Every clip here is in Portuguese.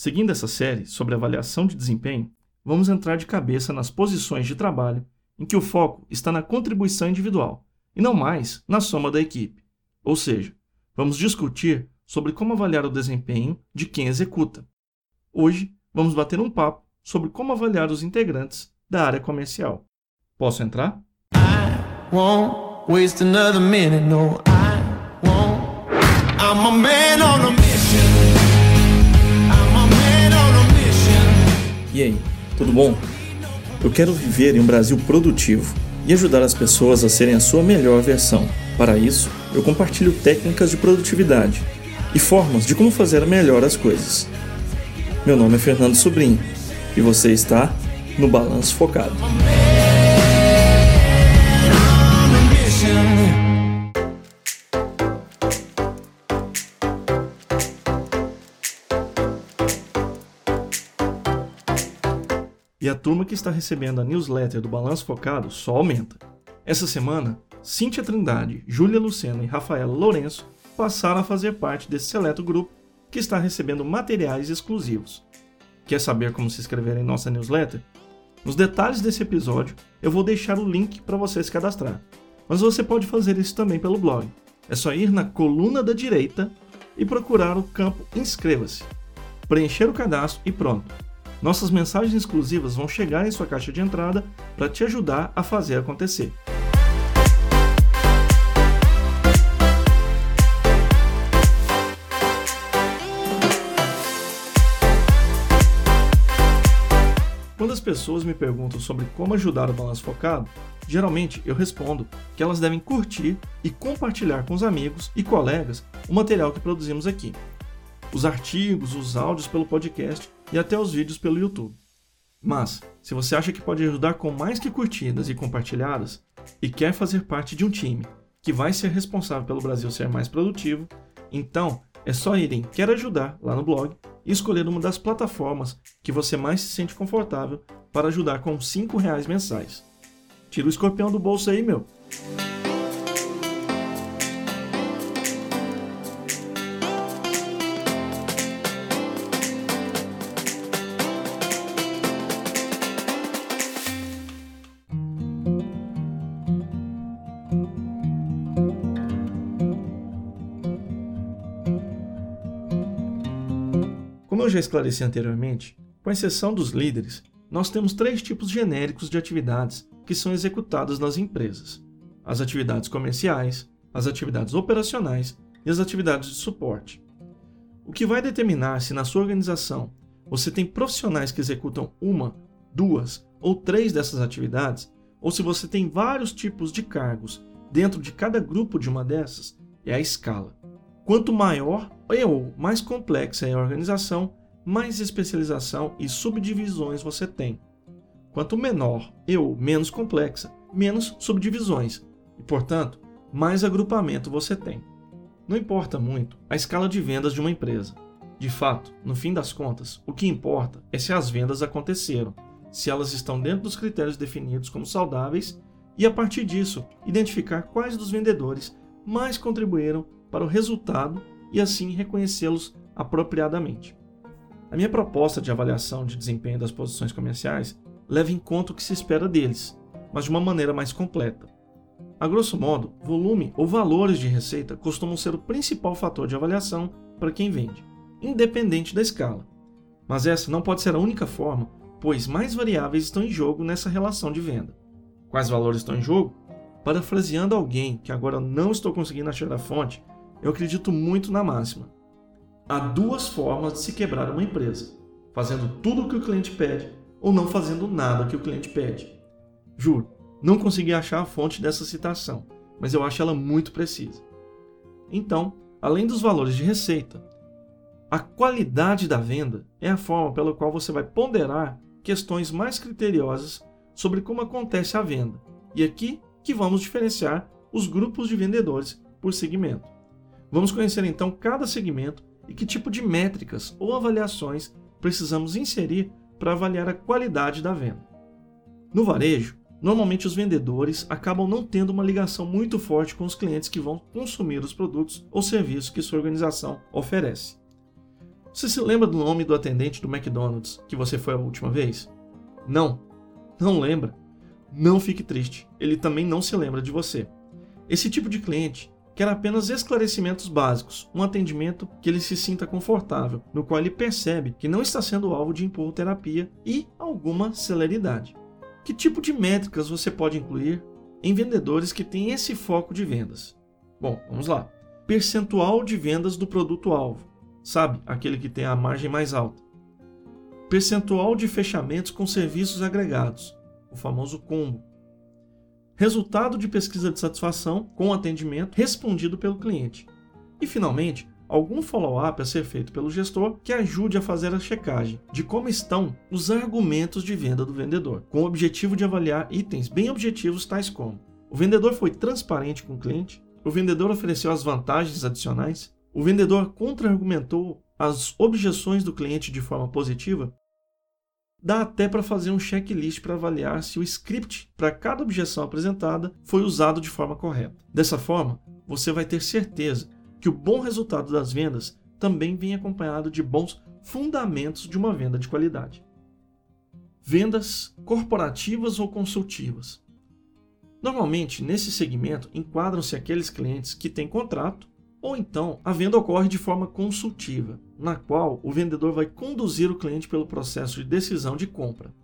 Seguindo essa série sobre avaliação de desempenho, vamos entrar de cabeça nas posições de trabalho em que o foco está na contribuição individual e não mais na soma da equipe. Ou seja, vamos discutir sobre como avaliar o desempenho de quem executa. Hoje, vamos bater um papo sobre como avaliar os integrantes da área comercial. Posso entrar? Minute, no, man E aí, tudo bom? Eu quero viver em um Brasil produtivo e ajudar as pessoas a serem a sua melhor versão. Para isso, eu compartilho técnicas de produtividade e formas de como fazer melhor as coisas. Meu nome é Fernando Sobrinho e você está no Balanço Focado. E a turma que está recebendo a newsletter do Balanço Focado só aumenta. Essa semana, Cíntia Trindade, Júlia Lucena e Rafaela Lourenço passaram a fazer parte desse seleto grupo que está recebendo materiais exclusivos. Quer saber como se inscrever em nossa newsletter? Nos detalhes desse episódio, eu vou deixar o link para você se cadastrar. Mas você pode fazer isso também pelo blog. É só ir na coluna da direita e procurar o campo Inscreva-se. Preencher o cadastro e pronto. Nossas mensagens exclusivas vão chegar em sua caixa de entrada para te ajudar a fazer acontecer. Quando as pessoas me perguntam sobre como ajudar o balanço focado, geralmente eu respondo que elas devem curtir e compartilhar com os amigos e colegas o material que produzimos aqui. Os artigos, os áudios pelo podcast e até os vídeos pelo YouTube. Mas, se você acha que pode ajudar com mais que curtidas e compartilhadas e quer fazer parte de um time que vai ser responsável pelo Brasil ser mais produtivo, então é só ir em Quer Ajudar lá no blog e escolher uma das plataformas que você mais se sente confortável para ajudar com R$ reais mensais. Tira o escorpião do bolso aí, meu! Como eu já esclareci anteriormente, com exceção dos líderes, nós temos três tipos genéricos de atividades que são executadas nas empresas: as atividades comerciais, as atividades operacionais e as atividades de suporte. O que vai determinar se na sua organização você tem profissionais que executam uma, duas ou três dessas atividades, ou se você tem vários tipos de cargos dentro de cada grupo de uma dessas, é a escala. Quanto maior ou mais complexa é a organização, mais especialização e subdivisões você tem. Quanto menor e ou menos complexa, menos subdivisões e, portanto, mais agrupamento você tem. Não importa muito a escala de vendas de uma empresa. De fato, no fim das contas, o que importa é se as vendas aconteceram, se elas estão dentro dos critérios definidos como saudáveis e, a partir disso, identificar quais dos vendedores mais contribuíram para o resultado e assim reconhecê-los apropriadamente. A minha proposta de avaliação de desempenho das posições comerciais leva em conta o que se espera deles, mas de uma maneira mais completa. A grosso modo, volume ou valores de receita costumam ser o principal fator de avaliação para quem vende, independente da escala. Mas essa não pode ser a única forma, pois mais variáveis estão em jogo nessa relação de venda. Quais valores estão em jogo? Parafraseando alguém que agora não estou conseguindo achar a fonte, eu acredito muito na máxima. Há duas formas de se quebrar uma empresa: fazendo tudo o que o cliente pede ou não fazendo nada que o cliente pede. Juro, não consegui achar a fonte dessa citação, mas eu acho ela muito precisa. Então, além dos valores de receita, a qualidade da venda é a forma pela qual você vai ponderar questões mais criteriosas sobre como acontece a venda. E aqui que vamos diferenciar os grupos de vendedores por segmento. Vamos conhecer então cada segmento e que tipo de métricas ou avaliações precisamos inserir para avaliar a qualidade da venda. No varejo, normalmente os vendedores acabam não tendo uma ligação muito forte com os clientes que vão consumir os produtos ou serviços que sua organização oferece. Você se lembra do nome do atendente do McDonald's que você foi a última vez? Não. Não lembra? Não fique triste. Ele também não se lembra de você. Esse tipo de cliente quer apenas esclarecimentos básicos, um atendimento que ele se sinta confortável, no qual ele percebe que não está sendo alvo de terapia e alguma celeridade. Que tipo de métricas você pode incluir em vendedores que têm esse foco de vendas? Bom, vamos lá. Percentual de vendas do produto-alvo sabe? Aquele que tem a margem mais alta. Percentual de fechamentos com serviços agregados, o famoso combo. Resultado de pesquisa de satisfação com atendimento respondido pelo cliente. E, finalmente, algum follow-up a ser feito pelo gestor que ajude a fazer a checagem de como estão os argumentos de venda do vendedor, com o objetivo de avaliar itens bem objetivos tais como: o vendedor foi transparente com o cliente, o vendedor ofereceu as vantagens adicionais, o vendedor contra-argumentou as objeções do cliente de forma positiva, dá até para fazer um checklist para avaliar se o script para cada objeção apresentada foi usado de forma correta. Dessa forma, você vai ter certeza que o bom resultado das vendas também vem acompanhado de bons fundamentos de uma venda de qualidade. Vendas corporativas ou consultivas. Normalmente, nesse segmento, enquadram-se aqueles clientes que têm contrato ou então, a venda ocorre de forma consultiva, na qual o vendedor vai conduzir o cliente pelo processo de decisão de compra.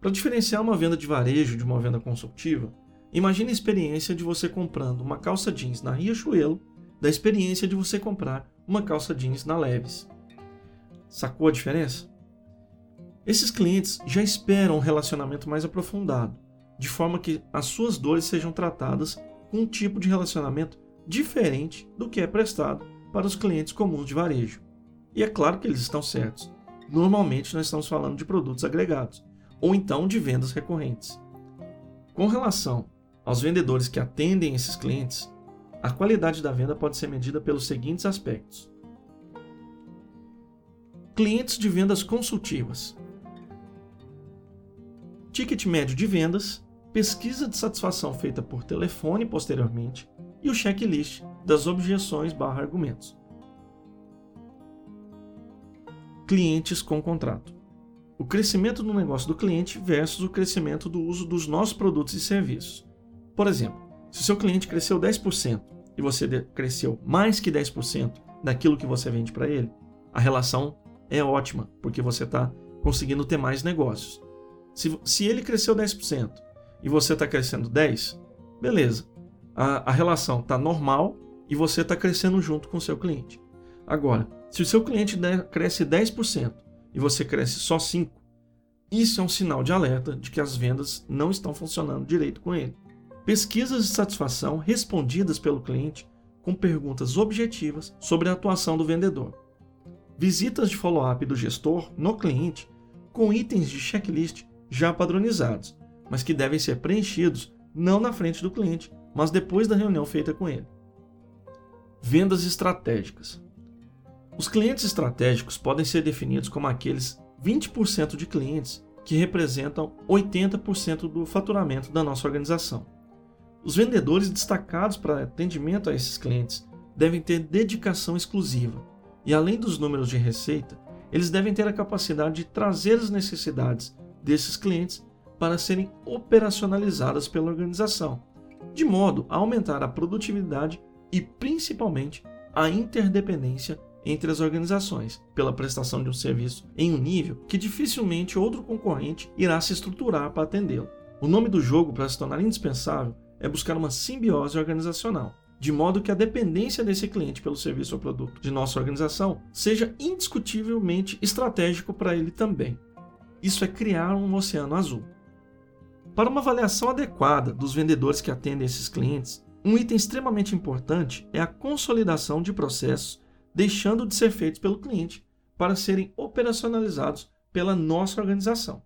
Para diferenciar uma venda de varejo de uma venda consultiva, imagine a experiência de você comprando uma calça jeans na Riachuelo da experiência de você comprar uma calça jeans na Leves. Sacou a diferença? Esses clientes já esperam um relacionamento mais aprofundado, de forma que as suas dores sejam tratadas com um tipo de relacionamento diferente do que é prestado para os clientes comuns de varejo. E é claro que eles estão certos. Normalmente nós estamos falando de produtos agregados, ou então de vendas recorrentes. Com relação aos vendedores que atendem esses clientes, a qualidade da venda pode ser medida pelos seguintes aspectos: clientes de vendas consultivas, ticket médio de vendas, pesquisa de satisfação feita por telefone posteriormente, e o checklist das objeções/argumentos. Clientes com contrato. O crescimento do negócio do cliente versus o crescimento do uso dos nossos produtos e serviços. Por exemplo, se o seu cliente cresceu 10% e você cresceu mais que 10% daquilo que você vende para ele, a relação é ótima, porque você está conseguindo ter mais negócios. Se, se ele cresceu 10% e você está crescendo 10%, beleza a, a relação está normal e você está crescendo junto com o seu cliente. Agora, se o seu cliente cresce 10% e você cresce só 5%, isso é um sinal de alerta de que as vendas não estão funcionando direito com ele. Pesquisas de satisfação respondidas pelo cliente com perguntas objetivas sobre a atuação do vendedor. Visitas de follow-up do gestor no cliente com itens de checklist já padronizados, mas que devem ser preenchidos não na frente do cliente, mas depois da reunião feita com ele. Vendas estratégicas. Os clientes estratégicos podem ser definidos como aqueles 20% de clientes que representam 80% do faturamento da nossa organização. Os vendedores destacados para atendimento a esses clientes devem ter dedicação exclusiva e, além dos números de receita, eles devem ter a capacidade de trazer as necessidades desses clientes para serem operacionalizadas pela organização de modo a aumentar a produtividade e principalmente a interdependência entre as organizações, pela prestação de um serviço em um nível que dificilmente outro concorrente irá se estruturar para atendê-lo. O nome do jogo para se tornar indispensável é buscar uma simbiose organizacional, de modo que a dependência desse cliente pelo serviço ou produto de nossa organização seja indiscutivelmente estratégico para ele também. Isso é criar um oceano azul. Para uma avaliação adequada dos vendedores que atendem esses clientes, um item extremamente importante é a consolidação de processos deixando de ser feitos pelo cliente para serem operacionalizados pela nossa organização.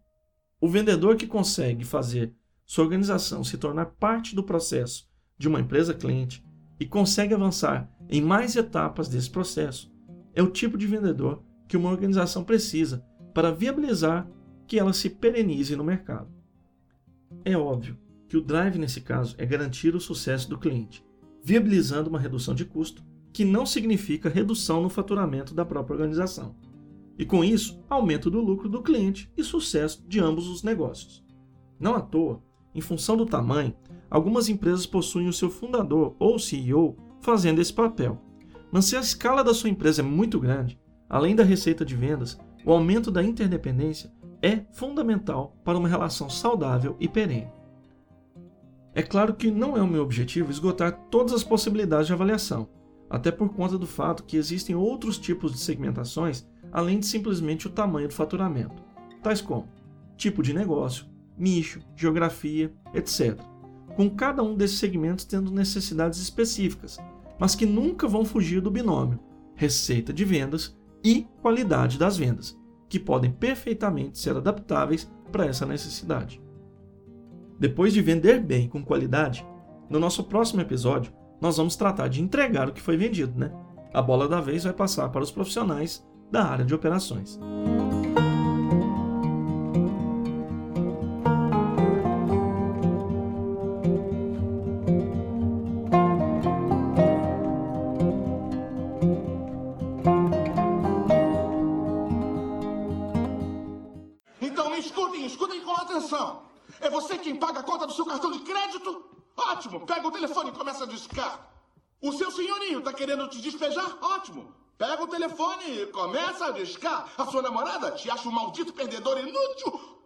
O vendedor que consegue fazer sua organização se tornar parte do processo de uma empresa cliente e consegue avançar em mais etapas desse processo é o tipo de vendedor que uma organização precisa para viabilizar que ela se perenize no mercado. É óbvio que o drive nesse caso é garantir o sucesso do cliente, viabilizando uma redução de custo que não significa redução no faturamento da própria organização. E com isso, aumento do lucro do cliente e sucesso de ambos os negócios. Não à toa, em função do tamanho, algumas empresas possuem o seu fundador ou CEO fazendo esse papel. Mas se a escala da sua empresa é muito grande, além da receita de vendas, o aumento da interdependência é fundamental para uma relação saudável e perene. É claro que não é o meu objetivo esgotar todas as possibilidades de avaliação, até por conta do fato que existem outros tipos de segmentações além de simplesmente o tamanho do faturamento, tais como tipo de negócio, nicho, geografia, etc. Com cada um desses segmentos tendo necessidades específicas, mas que nunca vão fugir do binômio receita de vendas e qualidade das vendas, que podem perfeitamente ser adaptáveis para essa necessidade. Depois de vender bem com qualidade, no nosso próximo episódio nós vamos tratar de entregar o que foi vendido, né? A bola da vez vai passar para os profissionais da área de operações. O seu senhorinho tá querendo te despejar? Ótimo. Pega o telefone e começa a discar. A sua namorada te acha um maldito perdedor inútil?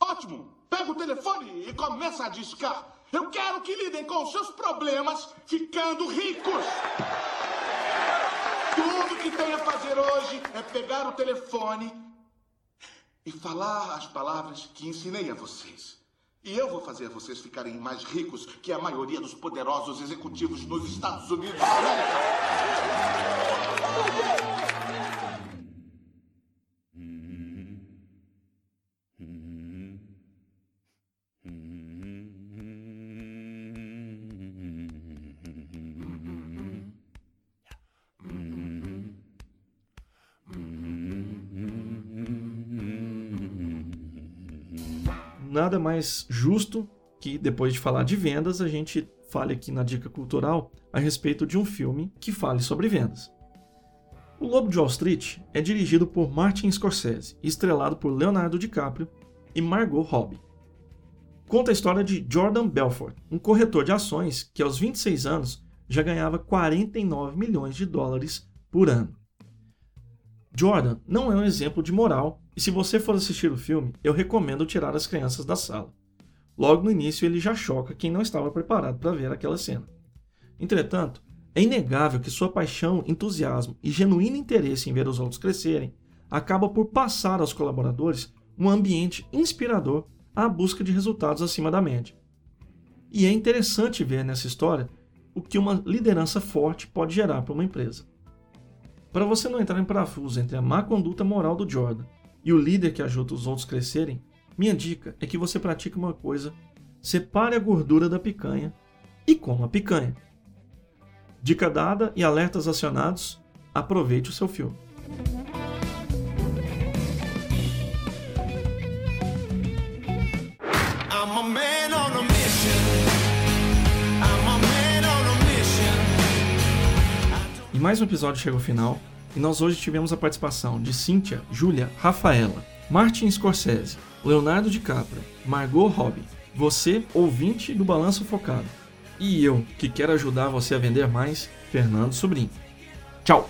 Ótimo! Pega o telefone e começa a discar. Eu quero que lidem com os seus problemas ficando ricos. Tudo que tem a fazer hoje é pegar o telefone e falar as palavras que ensinei a vocês. E eu vou fazer vocês ficarem mais ricos que a maioria dos poderosos executivos nos Estados Unidos da América. Nada mais justo que depois de falar de vendas, a gente fale aqui na dica cultural a respeito de um filme que fale sobre vendas. O Lobo de Wall Street é dirigido por Martin Scorsese estrelado por Leonardo DiCaprio e Margot Robbie. Conta a história de Jordan Belfort, um corretor de ações que aos 26 anos já ganhava 49 milhões de dólares por ano. Jordan não é um exemplo de moral, e se você for assistir o filme, eu recomendo tirar as crianças da sala. Logo no início, ele já choca quem não estava preparado para ver aquela cena. Entretanto, é inegável que sua paixão, entusiasmo e genuíno interesse em ver os outros crescerem acaba por passar aos colaboradores um ambiente inspirador à busca de resultados acima da média. E é interessante ver nessa história o que uma liderança forte pode gerar para uma empresa. Para você não entrar em parafuso entre a má conduta moral do Jordan e o líder que ajuda os outros crescerem, minha dica é que você pratique uma coisa: separe a gordura da picanha e coma picanha. Dica dada e alertas acionados, aproveite o seu filme. Mais um episódio chega ao final, e nós hoje tivemos a participação de Cíntia, Júlia, Rafaela, Martin Scorsese, Leonardo DiCaprio, Margot Robbie, você, ouvinte do Balanço Focado, e eu, que quero ajudar você a vender mais, Fernando Sobrinho. Tchau!